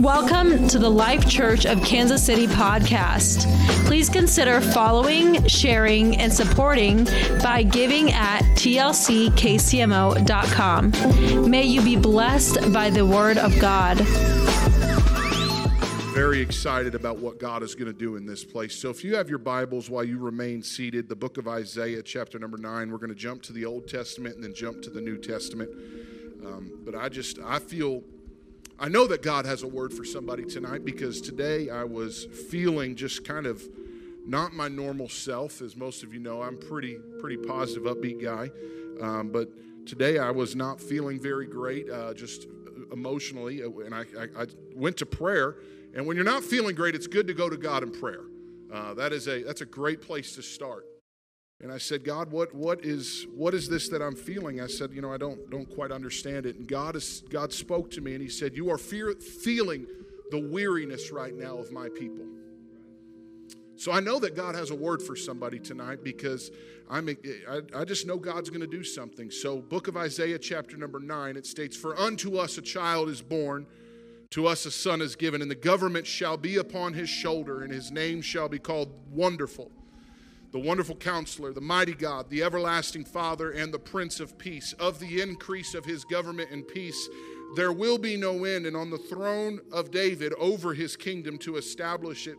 Welcome to the Life Church of Kansas City podcast. Please consider following, sharing, and supporting by giving at tlckcmo.com. May you be blessed by the word of God. Very excited about what God is going to do in this place. So, if you have your Bibles while you remain seated, the book of Isaiah, chapter number nine, we're going to jump to the Old Testament and then jump to the New Testament. Um, but I just, I feel I know that God has a word for somebody tonight because today I was feeling just kind of not my normal self. As most of you know, I'm pretty pretty positive, upbeat guy. Um, but today I was not feeling very great, uh, just emotionally, uh, and I, I, I, went to prayer. And when you're not feeling great, it's good to go to God in prayer. Uh, that is a that's a great place to start. And I said, God, what, what, is, what is this that I'm feeling? I said, you know, I don't, don't quite understand it. And God, is, God spoke to me and He said, You are fear, feeling the weariness right now of my people. So I know that God has a word for somebody tonight because I'm, I, I just know God's going to do something. So, book of Isaiah, chapter number nine, it states, For unto us a child is born, to us a son is given, and the government shall be upon his shoulder, and his name shall be called Wonderful the wonderful counselor, the mighty God, the everlasting Father, and the Prince of Peace. Of the increase of his government and peace, there will be no end, and on the throne of David over his kingdom to establish it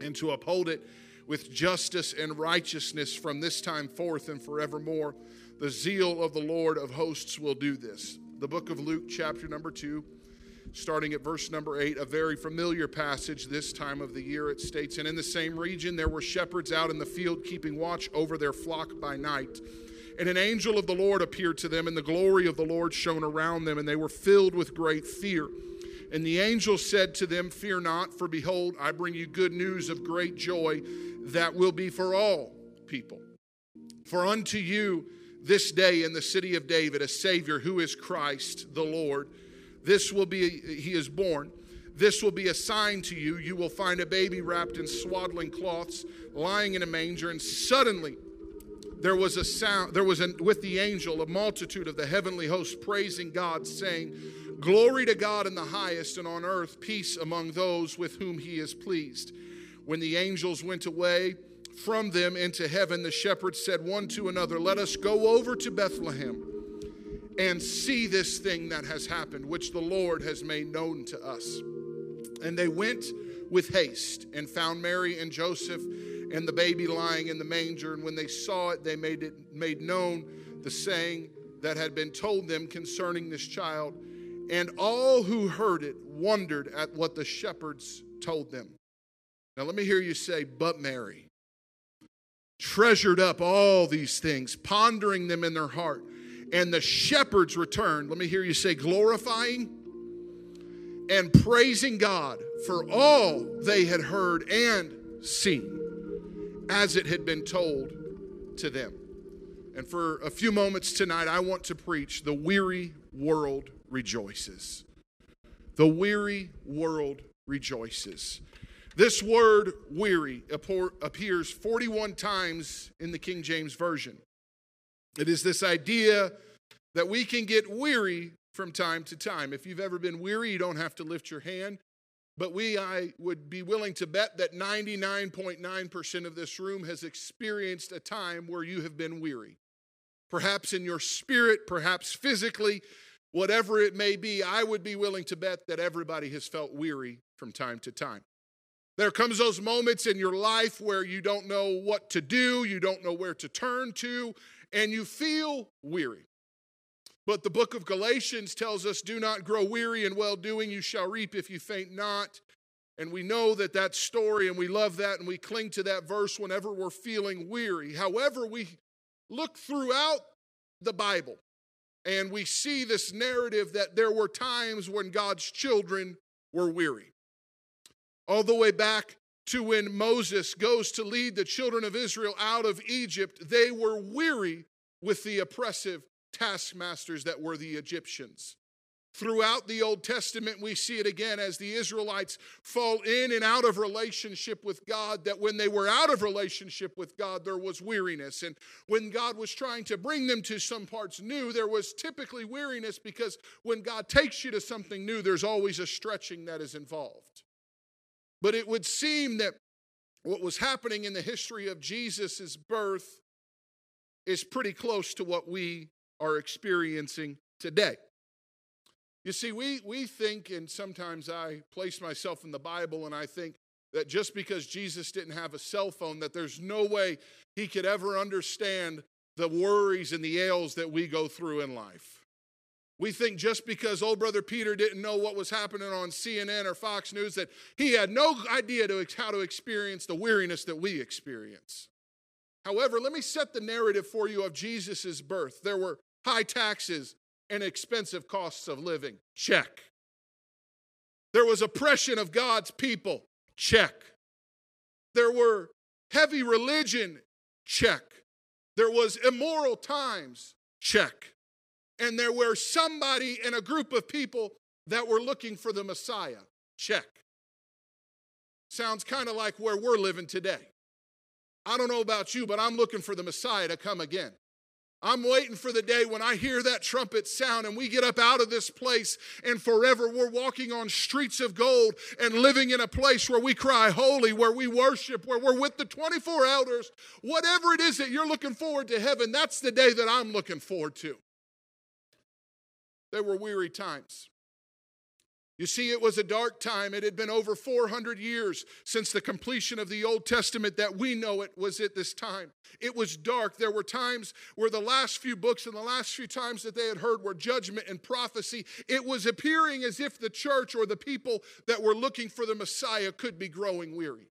and to uphold it with justice and righteousness from this time forth and forevermore. The zeal of the Lord of hosts will do this. The book of Luke, chapter number two starting at verse number eight, a very familiar passage this time of the year. It states, And in the same region there were shepherds out in the field keeping watch over their flock by night. And an angel of the Lord appeared to them, and the glory of the Lord shone around them, and they were filled with great fear. And the angel said to them, Fear not, for behold, I bring you good news of great joy that will be for all people. For unto you this day in the city of David a Savior who is Christ the Lord. This will be, he is born. This will be a sign to you. You will find a baby wrapped in swaddling cloths, lying in a manger. And suddenly there was a sound, there was with the angel a multitude of the heavenly host praising God, saying, Glory to God in the highest, and on earth peace among those with whom he is pleased. When the angels went away from them into heaven, the shepherds said one to another, Let us go over to Bethlehem and see this thing that has happened, which the Lord has made known to us. And they went with haste and found Mary and Joseph and the baby lying in the manger. And when they saw it, they made it made known the saying that had been told them concerning this child. And all who heard it wondered at what the shepherds told them. Now, let me hear you say, but Mary treasured up all these things, pondering them in their heart. And the shepherds returned. Let me hear you say, glorifying and praising God for all they had heard and seen as it had been told to them. And for a few moments tonight, I want to preach the weary world rejoices. The weary world rejoices. This word weary appears 41 times in the King James Version. It is this idea that we can get weary from time to time. If you've ever been weary, you don't have to lift your hand. But we, I would be willing to bet that 99.9% of this room has experienced a time where you have been weary. Perhaps in your spirit, perhaps physically, whatever it may be, I would be willing to bet that everybody has felt weary from time to time. There comes those moments in your life where you don't know what to do, you don't know where to turn to, and you feel weary. But the book of Galatians tells us, Do not grow weary in well doing, you shall reap if you faint not. And we know that that story, and we love that, and we cling to that verse whenever we're feeling weary. However, we look throughout the Bible and we see this narrative that there were times when God's children were weary. All the way back to when Moses goes to lead the children of Israel out of Egypt, they were weary with the oppressive taskmasters that were the Egyptians. Throughout the Old Testament, we see it again as the Israelites fall in and out of relationship with God. That when they were out of relationship with God, there was weariness. And when God was trying to bring them to some parts new, there was typically weariness because when God takes you to something new, there's always a stretching that is involved. But it would seem that what was happening in the history of Jesus' birth is pretty close to what we are experiencing today. You see, we, we think, and sometimes I place myself in the Bible and I think that just because Jesus didn't have a cell phone, that there's no way he could ever understand the worries and the ails that we go through in life. We think just because old brother Peter didn't know what was happening on CNN or Fox News that he had no idea to, how to experience the weariness that we experience. However, let me set the narrative for you of Jesus' birth. There were high taxes, and expensive costs of living. Check. There was oppression of God's people. Check. There were heavy religion. Check. There was immoral times. Check. And there were somebody and a group of people that were looking for the Messiah. Check. Sounds kind of like where we're living today. I don't know about you, but I'm looking for the Messiah to come again. I'm waiting for the day when I hear that trumpet sound and we get up out of this place and forever we're walking on streets of gold and living in a place where we cry holy, where we worship, where we're with the 24 elders. Whatever it is that you're looking forward to heaven, that's the day that I'm looking forward to. There were weary times. You see, it was a dark time. It had been over 400 years since the completion of the Old Testament that we know it was at this time. It was dark. There were times where the last few books and the last few times that they had heard were judgment and prophecy. It was appearing as if the church or the people that were looking for the Messiah could be growing weary.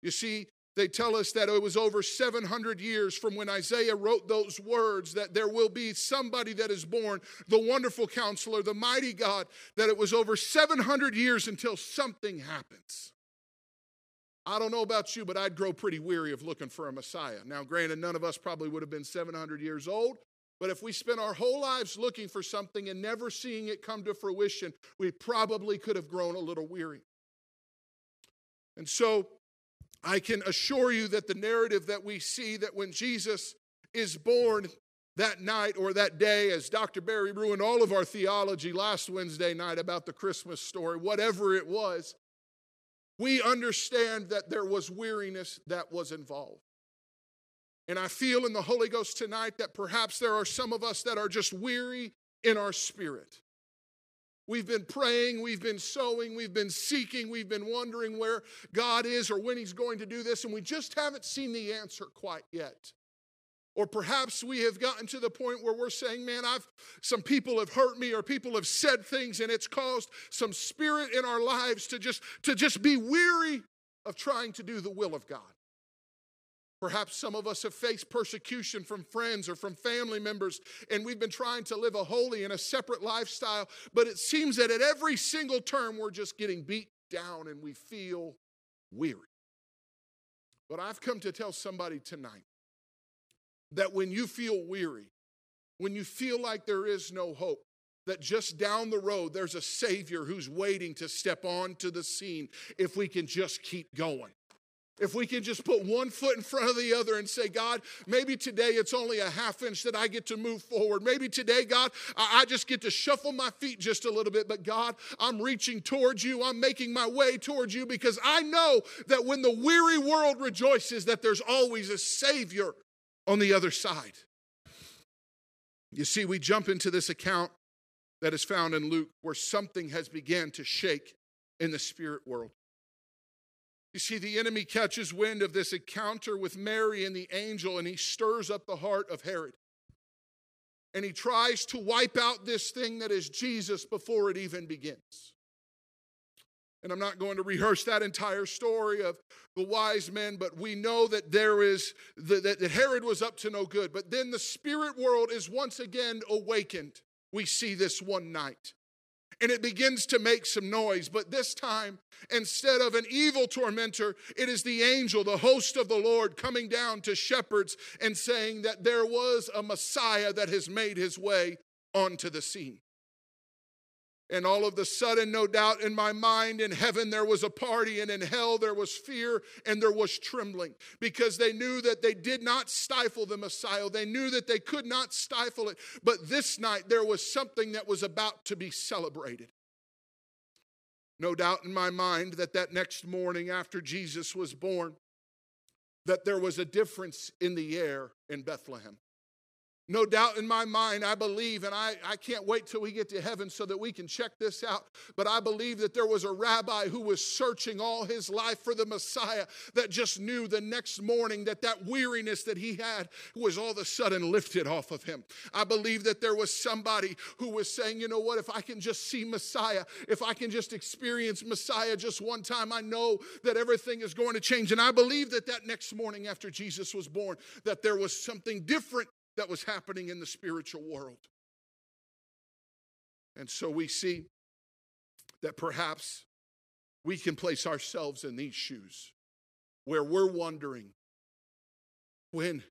You see, they tell us that it was over 700 years from when Isaiah wrote those words that there will be somebody that is born, the wonderful counselor, the mighty God, that it was over 700 years until something happens. I don't know about you, but I'd grow pretty weary of looking for a Messiah. Now, granted, none of us probably would have been 700 years old, but if we spent our whole lives looking for something and never seeing it come to fruition, we probably could have grown a little weary. And so I can assure you that the narrative that we see that when Jesus is born that night or that day, as Dr. Barry ruined all of our theology last Wednesday night about the Christmas story, whatever it was, we understand that there was weariness that was involved. And I feel in the Holy Ghost tonight that perhaps there are some of us that are just weary in our spirit. We've been praying, we've been sowing, we've been seeking, we've been wondering where God is or when He's going to do this, and we just haven't seen the answer quite yet. Or perhaps we have gotten to the point where we're saying, man, I've some people have hurt me or people have said things and it's caused some spirit in our lives to just to just be weary of trying to do the will of God. Perhaps some of us have faced persecution from friends or from family members, and we've been trying to live a holy and a separate lifestyle, but it seems that at every single turn we're just getting beat down and we feel weary. But I've come to tell somebody tonight that when you feel weary, when you feel like there is no hope, that just down the road there's a Savior who's waiting to step onto the scene if we can just keep going. If we can just put one foot in front of the other and say, God, maybe today it's only a half inch that I get to move forward. Maybe today, God, I just get to shuffle my feet just a little bit. But God, I'm reaching towards you. I'm making my way towards you because I know that when the weary world rejoices, that there's always a Savior on the other side. You see, we jump into this account that is found in Luke where something has began to shake in the spirit world. You see, the enemy catches wind of this encounter with Mary and the angel, and he stirs up the heart of Herod. And he tries to wipe out this thing that is Jesus before it even begins. And I'm not going to rehearse that entire story of the wise men, but we know that there is that Herod was up to no good. But then the spirit world is once again awakened. We see this one night and it begins to make some noise. But this time, instead of an evil tormentor, it is the angel, the host of the Lord, coming down to shepherds and saying that there was a Messiah that has made his way onto the scene. And all of the sudden, no doubt in my mind, in heaven there was a party, and in hell there was fear and there was trembling because they knew that they did not stifle the Messiah. They knew that they could not stifle it. But this night there was something that was about to be celebrated. No doubt in my mind that that next morning after Jesus was born, that there was a difference in the air in Bethlehem. No doubt in my mind, I believe, and I, I can't wait till we get to heaven so that we can check this out. But I believe that there was a rabbi who was searching all his life for the Messiah that just knew the next morning that that weariness that he had was all of a sudden lifted off of him. I believe that there was somebody who was saying, you know what, if I can just see Messiah, if I can just experience Messiah just one time, I know that everything is going to change. And I believe that that next morning after Jesus was born, that there was something different that was happening in the spiritual world. And so we see that perhaps we can place ourselves in these shoes where we're wondering when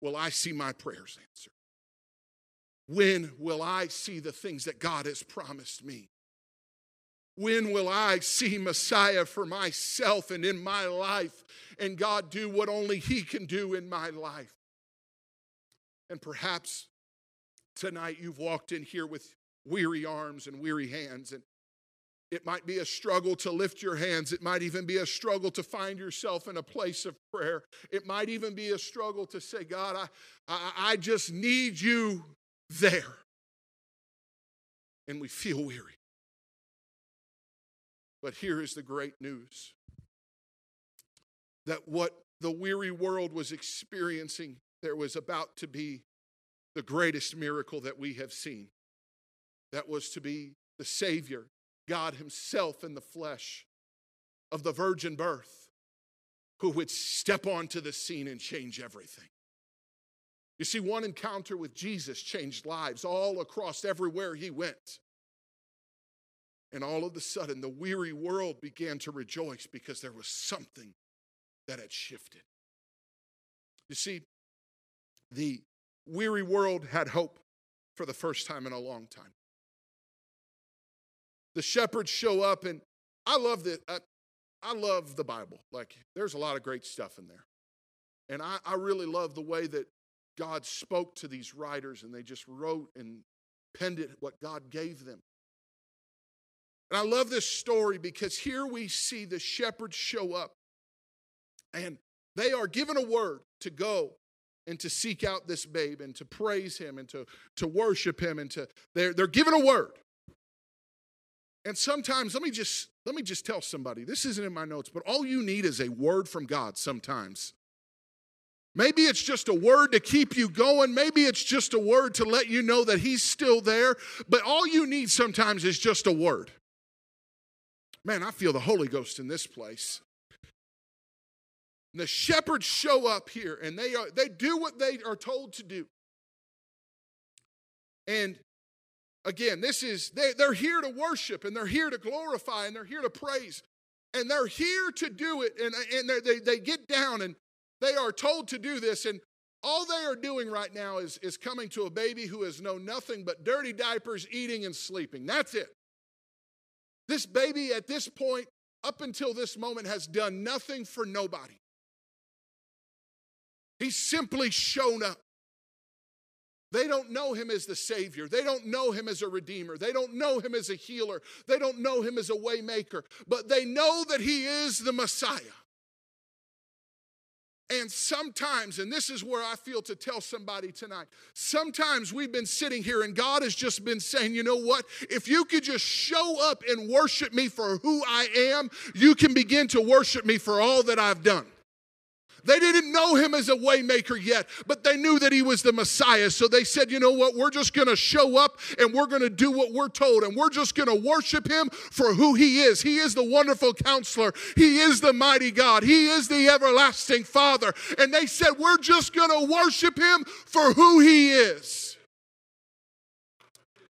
will I see my prayers answered? When will I see the things that God has promised me? When will I see Messiah for myself and in my life and God do what only He can do in my life? And perhaps tonight you've walked in here with weary arms and weary hands, and it might be a struggle to lift your hands. It might even be a struggle to find yourself in a place of prayer. It might even be a struggle to say, God, I, I, I just need you there. And we feel weary. But here is the great news that what the weary world was experiencing there was about to be the greatest miracle that we have seen. That was to be the Savior, God Himself in the flesh of the virgin birth, who would step onto the scene and change everything. You see, one encounter with Jesus changed lives all across everywhere He went. And all of a sudden, the weary world began to rejoice because there was something that had shifted. You see, the weary world had hope for the first time in a long time. The shepherds show up, and I love that. I, I love the Bible. Like, there's a lot of great stuff in there. And I, I really love the way that God spoke to these writers and they just wrote and penned it what God gave them. And I love this story because here we see the shepherds show up and they are given a word to go and to seek out this babe and to praise him and to, to worship him and to they're, they're given a word. And sometimes let me just let me just tell somebody this isn't in my notes but all you need is a word from god sometimes. Maybe it's just a word to keep you going. Maybe it's just a word to let you know that he's still there. But all you need sometimes is just a word. Man i feel the holy ghost in this place and the shepherds show up here and they, are, they do what they are told to do. And again, this is, they, they're here to worship and they're here to glorify and they're here to praise. And they're here to do it. And, and they, they get down and they are told to do this. And all they are doing right now is, is coming to a baby who has known nothing but dirty diapers, eating, and sleeping. That's it. This baby at this point, up until this moment, has done nothing for nobody. He's simply shown up. They don't know him as the Savior. They don't know him as a Redeemer. They don't know him as a healer. They don't know him as a waymaker. But they know that he is the Messiah. And sometimes, and this is where I feel to tell somebody tonight, sometimes we've been sitting here and God has just been saying, you know what? If you could just show up and worship me for who I am, you can begin to worship me for all that I've done. They didn't know him as a waymaker yet, but they knew that he was the Messiah. So they said, you know what? We're just going to show up and we're going to do what we're told and we're just going to worship him for who he is. He is the wonderful counselor. He is the mighty God. He is the everlasting Father. And they said, we're just going to worship him for who he is.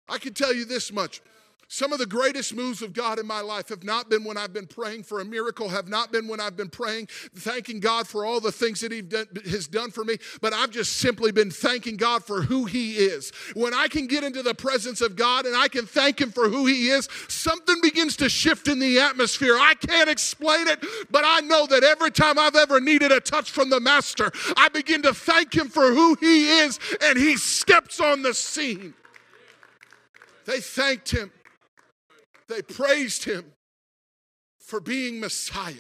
I can tell you this much Some of the greatest moves of God in my life have not been when I've been praying for a miracle, have not been when I've been praying, thanking God for all the things that He has done for me, but I've just simply been thanking God for who He is. When I can get into the presence of God and I can thank Him for who He is, something begins to shift in the atmosphere. I can't explain it, but I know that every time I've ever needed a touch from the Master, I begin to thank Him for who He is, and He steps on the scene. They thanked Him. They praised him for being Messiah.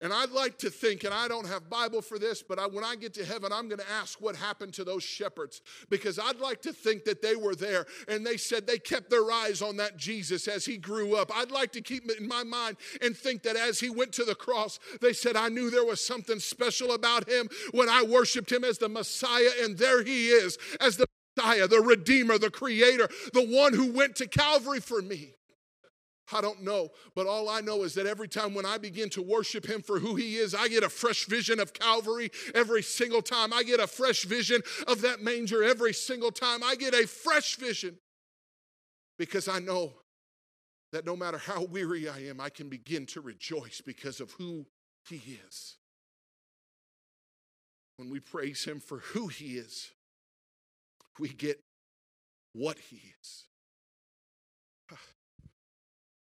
And I'd like to think, and I don't have Bible for this, but I, when I get to heaven, I'm going to ask what happened to those shepherds because I'd like to think that they were there and they said they kept their eyes on that Jesus as he grew up. I'd like to keep it in my mind and think that as he went to the cross, they said, I knew there was something special about him when I worshiped him as the Messiah, and there he is as the Messiah, the Redeemer, the Creator, the one who went to Calvary for me. I don't know, but all I know is that every time when I begin to worship Him for who He is, I get a fresh vision of Calvary every single time. I get a fresh vision of that manger every single time. I get a fresh vision because I know that no matter how weary I am, I can begin to rejoice because of who He is. When we praise Him for who He is, we get what he is.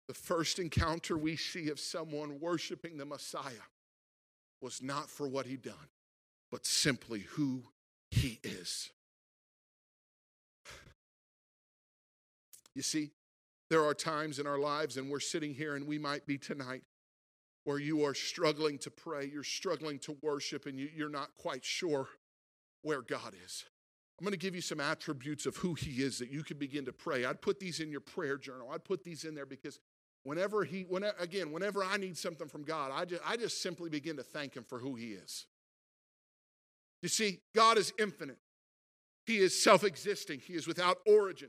The first encounter we see of someone worshiping the Messiah was not for what he'd done, but simply who he is. You see, there are times in our lives, and we're sitting here, and we might be tonight, where you are struggling to pray, you're struggling to worship, and you, are not quite sure where God is. I'm going to give you some attributes of who he is that you can begin to pray. I'd put these in your prayer journal. I'd put these in there because whenever he, whenever, again, whenever I need something from God, I just, I just simply begin to thank him for who he is. You see, God is infinite. He is self existing. He is without origin.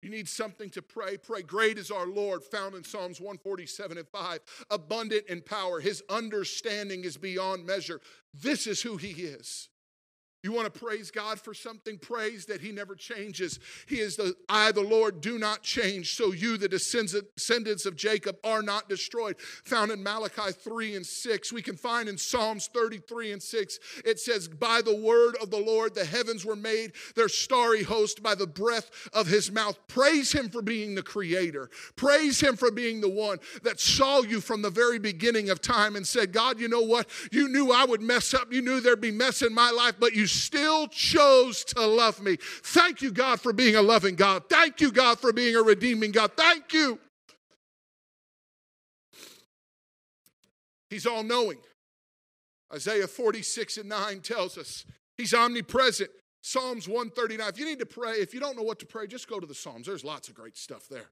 You need something to pray. Pray, Great is our Lord, found in Psalms 147 and 5. Abundant in power. His understanding is beyond measure. This is who He is. You want to praise God for something? Praise that He never changes. He is the I, the Lord, do not change. So you, the descendants of Jacob, are not destroyed. Found in Malachi 3 and 6. We can find in Psalms 33 and 6. It says, By the word of the Lord the heavens were made, their starry host by the breath of His mouth. Praise Him for being the creator. Praise Him for being the one that saw you from the very beginning of time and said, God, you know what? You knew I would mess up. You knew there'd be mess in my life, but you still chose to love me. Thank you, God, for being a loving God. Thank you, God, for being a redeeming God. Thank you. He's all knowing. Isaiah 46 and 9 tells us he's omnipresent. Psalms 139. If you need to pray, if you don't know what to pray, just go to the Psalms. There's lots of great stuff there.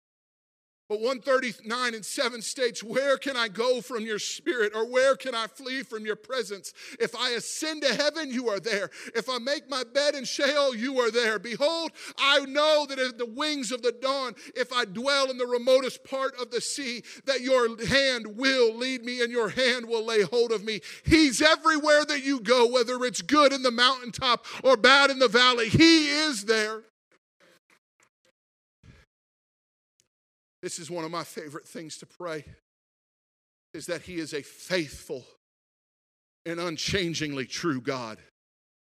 But 139 and 7 states, Where can I go from your spirit, or where can I flee from your presence? If I ascend to heaven, you are there. If I make my bed in Sheol, you are there. Behold, I know that at the wings of the dawn, if I dwell in the remotest part of the sea, that your hand will lead me and your hand will lay hold of me. He's everywhere that you go, whether it's good in the mountaintop or bad in the valley, He is there. This is one of my favorite things to pray is that he is a faithful and unchangingly true God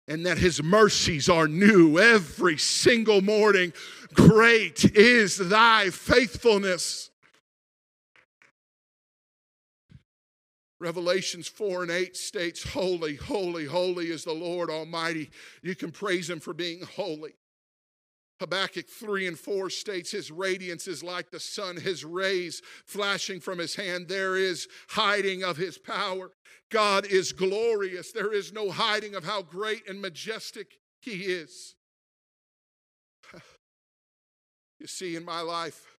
and that his mercies are new every single morning. Great is thy faithfulness. Revelations 4 and 8 states, Holy, holy, holy is the Lord Almighty. You can praise him for being holy. Habakkuk 3 and 4 states, His radiance is like the sun, His rays flashing from His hand. There is hiding of His power. God is glorious. There is no hiding of how great and majestic He is. You see, in my life,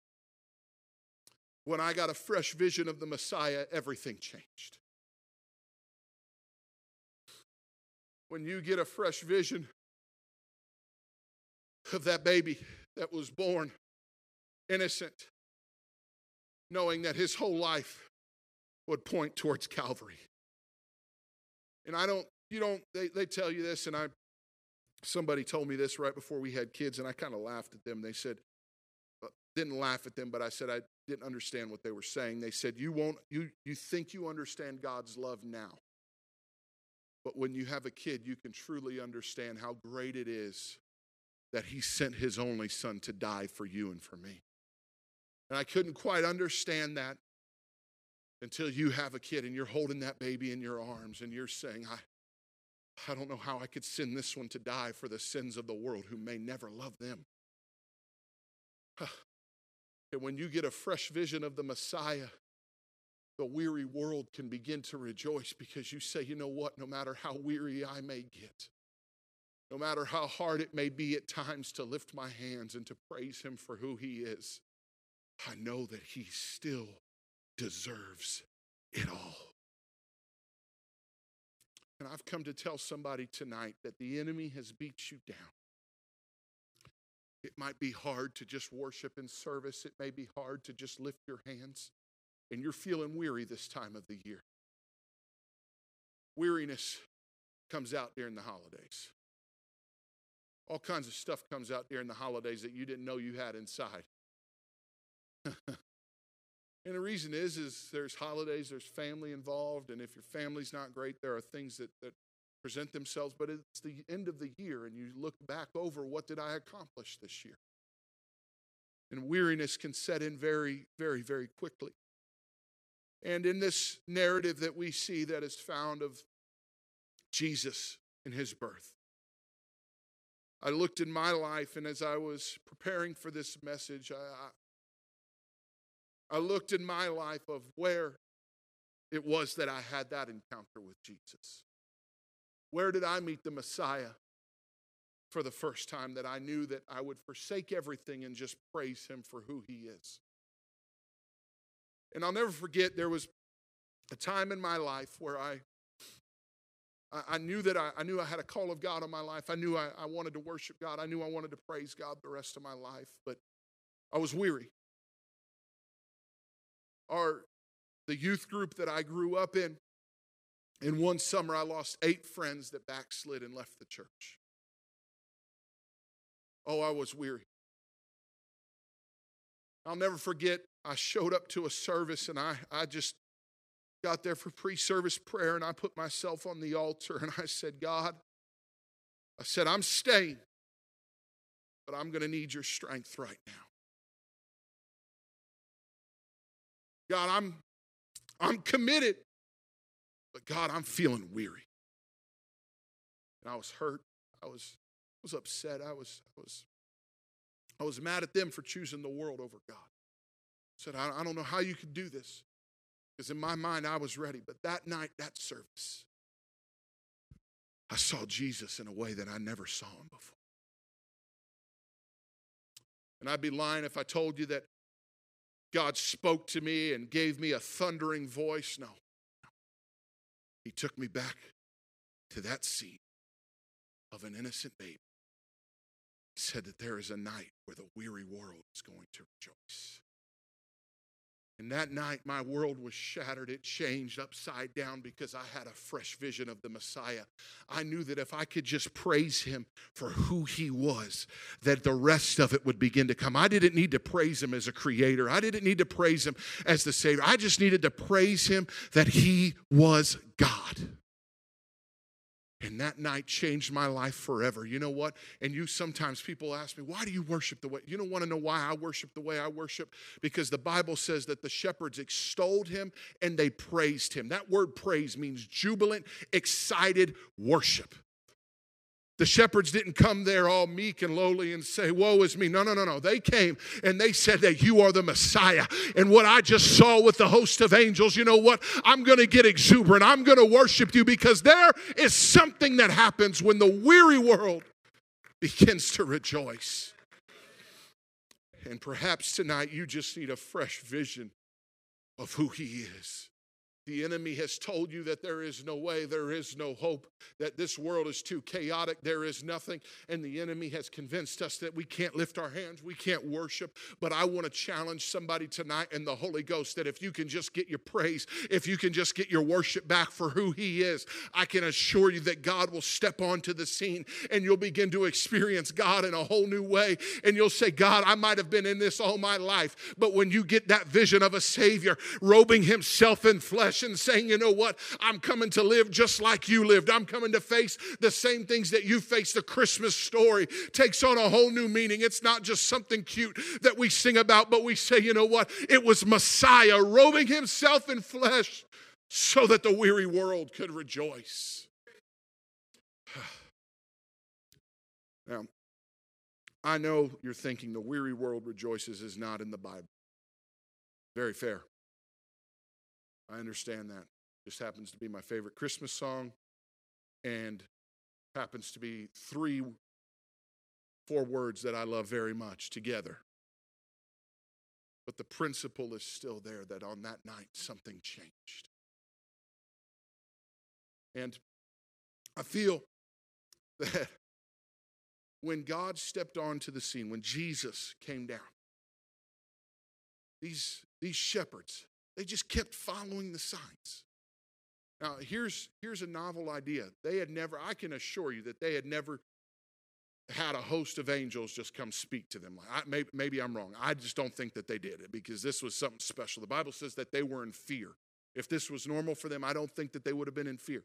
when I got a fresh vision of the Messiah, everything changed. When you get a fresh vision of that baby that was born innocent, knowing that his whole life would point towards Calvary. And I don't, you don't, they, they tell you this, and I, somebody told me this right before we had kids, and I kind of laughed at them. They said, uh, didn't laugh at them, but I said I didn't understand what they were saying. They said, You won't you you think you understand God's love now. But when you have a kid, you can truly understand how great it is that he sent his only son to die for you and for me. And I couldn't quite understand that until you have a kid and you're holding that baby in your arms and you're saying, I, I don't know how I could send this one to die for the sins of the world who may never love them. And when you get a fresh vision of the Messiah, the weary world can begin to rejoice because you say, you know what, no matter how weary I may get, no matter how hard it may be at times to lift my hands and to praise Him for who He is, I know that He still deserves it all. And I've come to tell somebody tonight that the enemy has beat you down. It might be hard to just worship in service. It may be hard to just lift your hands and you're feeling weary this time of the year. Weariness comes out during the holidays. All kinds of stuff comes out during the holidays that you didn't know you had inside. and the reason is is there's holidays, there's family involved, and if your family's not great, there are things that, that present themselves, but it's the end of the year and you look back over what did I accomplish this year? And weariness can set in very, very, very quickly. And in this narrative that we see that is found of Jesus and his birth, I looked in my life, and as I was preparing for this message, I, I looked in my life of where it was that I had that encounter with Jesus. Where did I meet the Messiah for the first time that I knew that I would forsake everything and just praise him for who he is? And I'll never forget, there was a time in my life where I, I, knew that I, I, knew I had a call of God on my life. I knew I, I wanted to worship God. I knew I wanted to praise God the rest of my life, but I was weary. Our, the youth group that I grew up in, in one summer, I lost eight friends that backslid and left the church. Oh, I was weary. I'll never forget, I showed up to a service and I, I just got there for pre service prayer and I put myself on the altar and I said, God, I said, I'm staying, but I'm going to need your strength right now. God, I'm, I'm committed, but God, I'm feeling weary. And I was hurt. I was, I was upset. I was, I was I was mad at them for choosing the world over God. I said, I, I don't know how you could do this. Because in my mind, I was ready. But that night, that service, I saw Jesus in a way that I never saw him before. And I'd be lying if I told you that God spoke to me and gave me a thundering voice. No. He took me back to that scene of an innocent baby said that there is a night where the weary world is going to rejoice. And that night, my world was shattered. It changed upside down because I had a fresh vision of the Messiah. I knew that if I could just praise him for who he was, that the rest of it would begin to come. I didn't need to praise him as a creator, I didn't need to praise him as the Savior. I just needed to praise him that he was God. And that night changed my life forever. You know what? And you sometimes people ask me, why do you worship the way? You don't want to know why I worship the way I worship? Because the Bible says that the shepherds extolled him and they praised him. That word praise means jubilant, excited worship. The shepherds didn't come there all meek and lowly and say, Woe is me. No, no, no, no. They came and they said that you are the Messiah. And what I just saw with the host of angels, you know what? I'm going to get exuberant. I'm going to worship you because there is something that happens when the weary world begins to rejoice. And perhaps tonight you just need a fresh vision of who He is. The enemy has told you that there is no way, there is no hope, that this world is too chaotic, there is nothing. And the enemy has convinced us that we can't lift our hands, we can't worship. But I want to challenge somebody tonight in the Holy Ghost that if you can just get your praise, if you can just get your worship back for who He is, I can assure you that God will step onto the scene and you'll begin to experience God in a whole new way. And you'll say, God, I might have been in this all my life, but when you get that vision of a Savior robing Himself in flesh, and saying, you know what? I'm coming to live just like you lived. I'm coming to face the same things that you face. The Christmas story takes on a whole new meaning. It's not just something cute that we sing about, but we say, you know what? It was Messiah robing himself in flesh so that the weary world could rejoice. Now, I know you're thinking the weary world rejoices is not in the Bible. Very fair. I understand that. Just happens to be my favorite Christmas song and happens to be three, four words that I love very much together. But the principle is still there that on that night something changed. And I feel that when God stepped onto the scene, when Jesus came down, these, these shepherds, they just kept following the signs. Now, here's, here's a novel idea. They had never, I can assure you that they had never had a host of angels just come speak to them. I, maybe, maybe I'm wrong. I just don't think that they did it because this was something special. The Bible says that they were in fear. If this was normal for them, I don't think that they would have been in fear.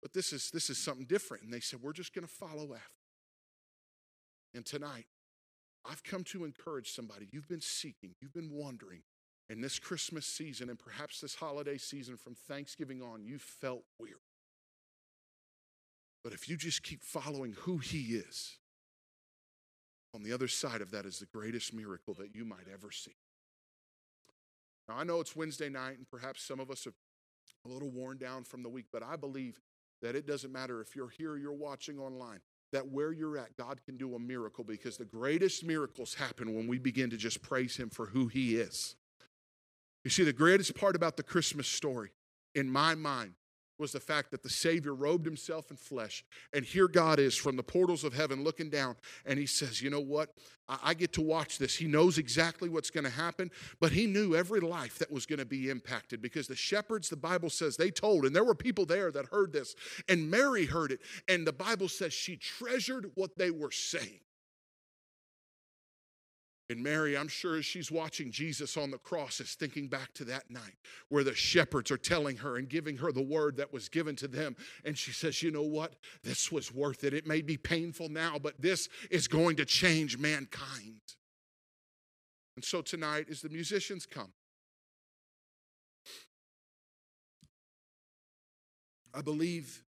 But this is, this is something different. And they said, We're just going to follow after. And tonight, I've come to encourage somebody. You've been seeking, you've been wondering, in this Christmas season and perhaps this holiday season from Thanksgiving on, you felt weary. But if you just keep following who He is, on the other side of that is the greatest miracle that you might ever see. Now, I know it's Wednesday night, and perhaps some of us are a little worn down from the week, but I believe that it doesn't matter if you're here or you're watching online, that where you're at, God can do a miracle because the greatest miracles happen when we begin to just praise Him for who He is. You see, the greatest part about the Christmas story, in my mind, was the fact that the Savior robed himself in flesh. And here God is from the portals of heaven looking down, and he says, You know what? I get to watch this. He knows exactly what's going to happen, but he knew every life that was going to be impacted because the shepherds, the Bible says, they told, and there were people there that heard this, and Mary heard it, and the Bible says she treasured what they were saying. And Mary, I'm sure as she's watching Jesus on the cross, is thinking back to that night where the shepherds are telling her and giving her the word that was given to them. And she says, You know what? This was worth it. It may be painful now, but this is going to change mankind. And so tonight, as the musicians come, I believe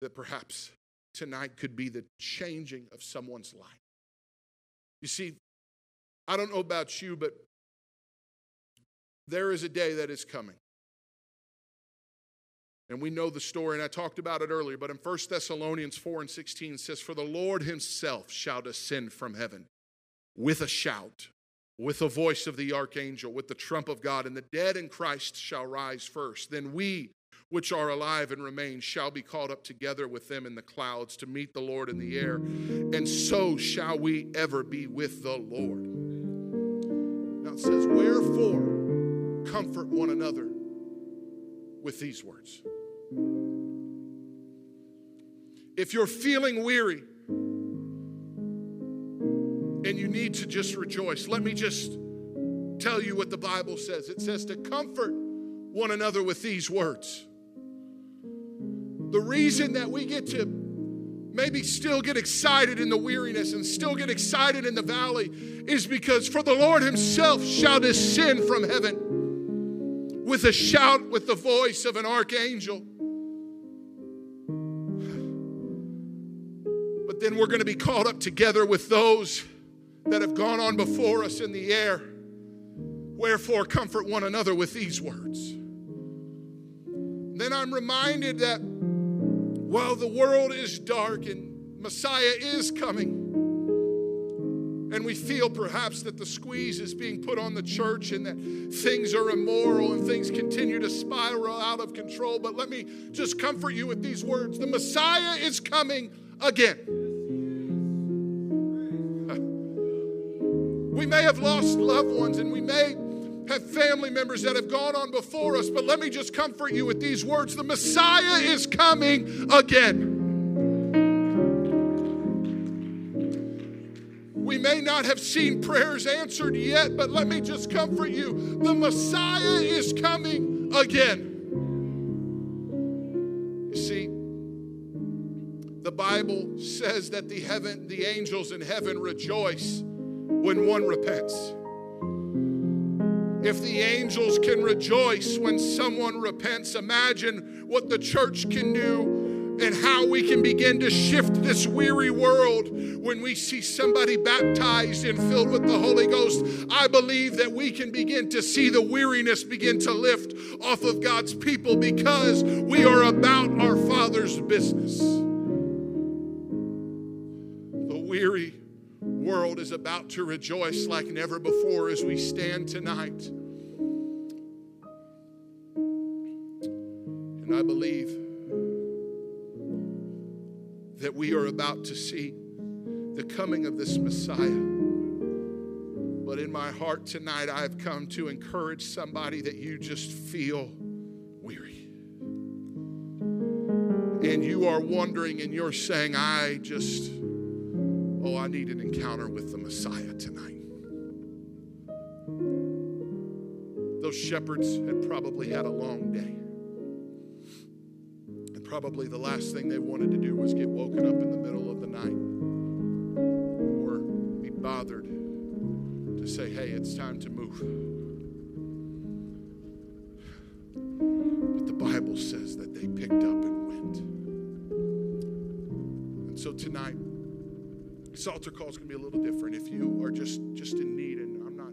that perhaps tonight could be the changing of someone's life. You see, I don't know about you, but there is a day that is coming. And we know the story, and I talked about it earlier, but in 1 Thessalonians 4 and 16 says, For the Lord himself shall descend from heaven with a shout, with the voice of the archangel, with the trump of God, and the dead in Christ shall rise first. Then we which are alive and remain shall be caught up together with them in the clouds to meet the Lord in the air, and so shall we ever be with the Lord. Now it says, Wherefore comfort one another with these words. If you're feeling weary and you need to just rejoice, let me just tell you what the Bible says. It says to comfort one another with these words. The reason that we get to maybe still get excited in the weariness and still get excited in the valley is because for the Lord Himself shall descend from heaven with a shout, with the voice of an archangel. But then we're going to be caught up together with those that have gone on before us in the air. Wherefore, comfort one another with these words. Then I'm reminded that while the world is dark and Messiah is coming, and we feel perhaps that the squeeze is being put on the church and that things are immoral and things continue to spiral out of control. But let me just comfort you with these words the Messiah is coming again. We may have lost loved ones and we may have family members that have gone on before us, but let me just comfort you with these words the Messiah is coming again. We may not have seen prayers answered yet, but let me just comfort you. The Messiah is coming again. You see, the Bible says that the heaven, the angels in heaven rejoice when one repents. If the angels can rejoice when someone repents, imagine what the church can do and how we can begin to shift this weary world when we see somebody baptized and filled with the Holy Ghost. I believe that we can begin to see the weariness begin to lift off of God's people because we are about our Father's business. The weary world is about to rejoice like never before as we stand tonight. And I believe that we are about to see the coming of this Messiah. But in my heart tonight, I have come to encourage somebody that you just feel weary. And you are wondering and you're saying, I just I need an encounter with the Messiah tonight. Those shepherds had probably had a long day. And probably the last thing they wanted to do was get woken up in the middle of the night or be bothered to say, hey, it's time to move. Altar call is going to be a little different. If you are just just in need, and I'm not,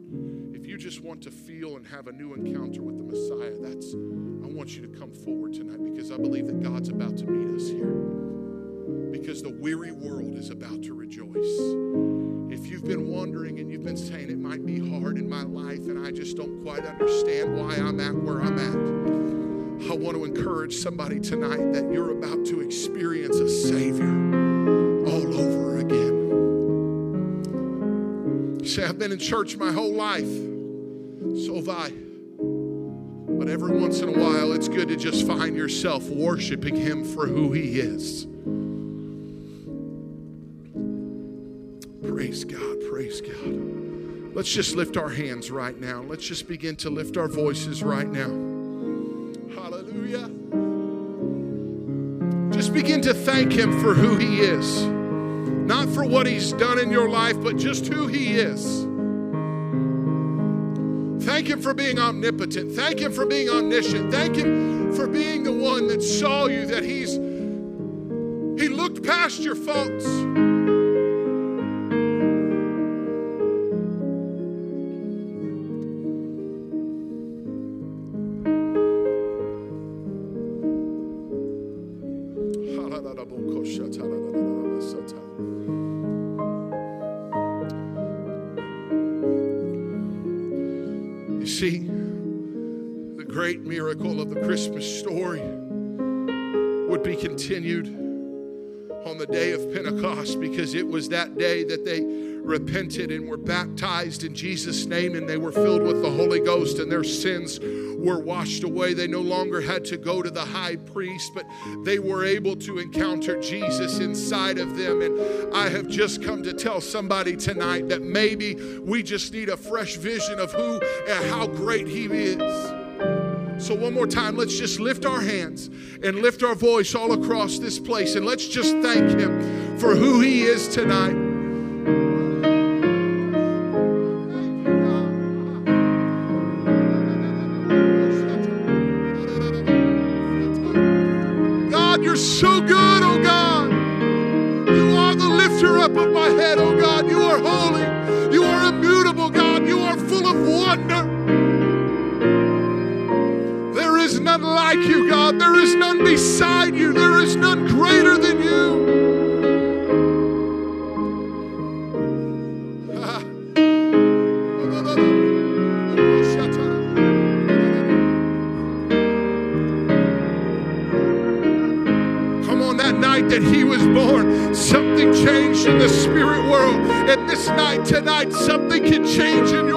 if you just want to feel and have a new encounter with the Messiah, that's I want you to come forward tonight because I believe that God's about to meet us here. Because the weary world is about to rejoice. If you've been wondering and you've been saying it might be hard in my life and I just don't quite understand why I'm at where I'm at, I want to encourage somebody tonight that you're about to experience a Savior I've been in church my whole life. So have I. But every once in a while, it's good to just find yourself worshiping Him for who He is. Praise God, praise God. Let's just lift our hands right now. Let's just begin to lift our voices right now. Hallelujah. Just begin to thank Him for who He is. Not for what He's done in your life, but just who He is. Thank Him for being omnipotent. Thank Him for being omniscient. Thank Him for being the one that saw you, that He's He looked past your faults. Great miracle of the Christmas story would be continued on the day of Pentecost because it was that day that they repented and were baptized in Jesus' name and they were filled with the Holy Ghost and their sins were washed away. They no longer had to go to the high priest, but they were able to encounter Jesus inside of them. And I have just come to tell somebody tonight that maybe we just need a fresh vision of who and how great He is. So, one more time, let's just lift our hands and lift our voice all across this place and let's just thank Him for who He is tonight. God, you're so good, oh God. You are the lifter up of my head, like you, God. There is none beside you, there is none greater than you. Come on, that night that he was born, something changed in the spirit world. And this night, tonight, something can change in your